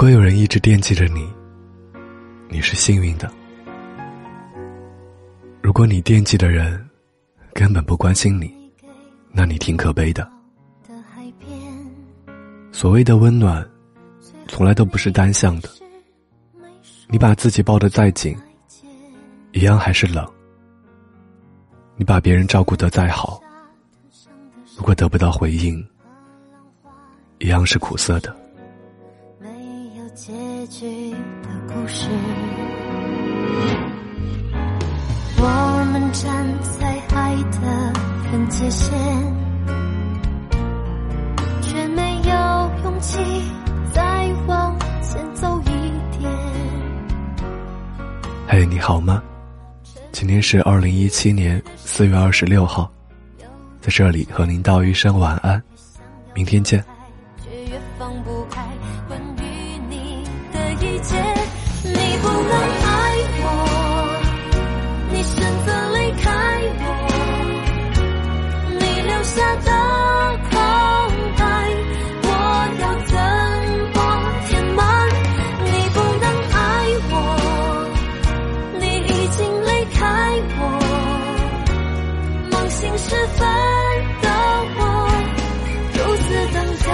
如果有人一直惦记着你，你是幸运的；如果你惦记的人根本不关心你，那你挺可悲的。所谓的温暖，从来都不是单向的。你把自己抱得再紧，一样还是冷；你把别人照顾得再好，如果得不到回应，一样是苦涩的。结局的故事，我们站在爱的分界线，却没有勇气再往前走一点。嘿，你好吗？今天是二零一七年四月二十六号，在这里和您道一声晚安，明天见。的一切，你不能爱我，你选择离开我，你留下的空白，我要怎么填满？你不能爱我，你已经离开我，梦醒时分的我，如此等待。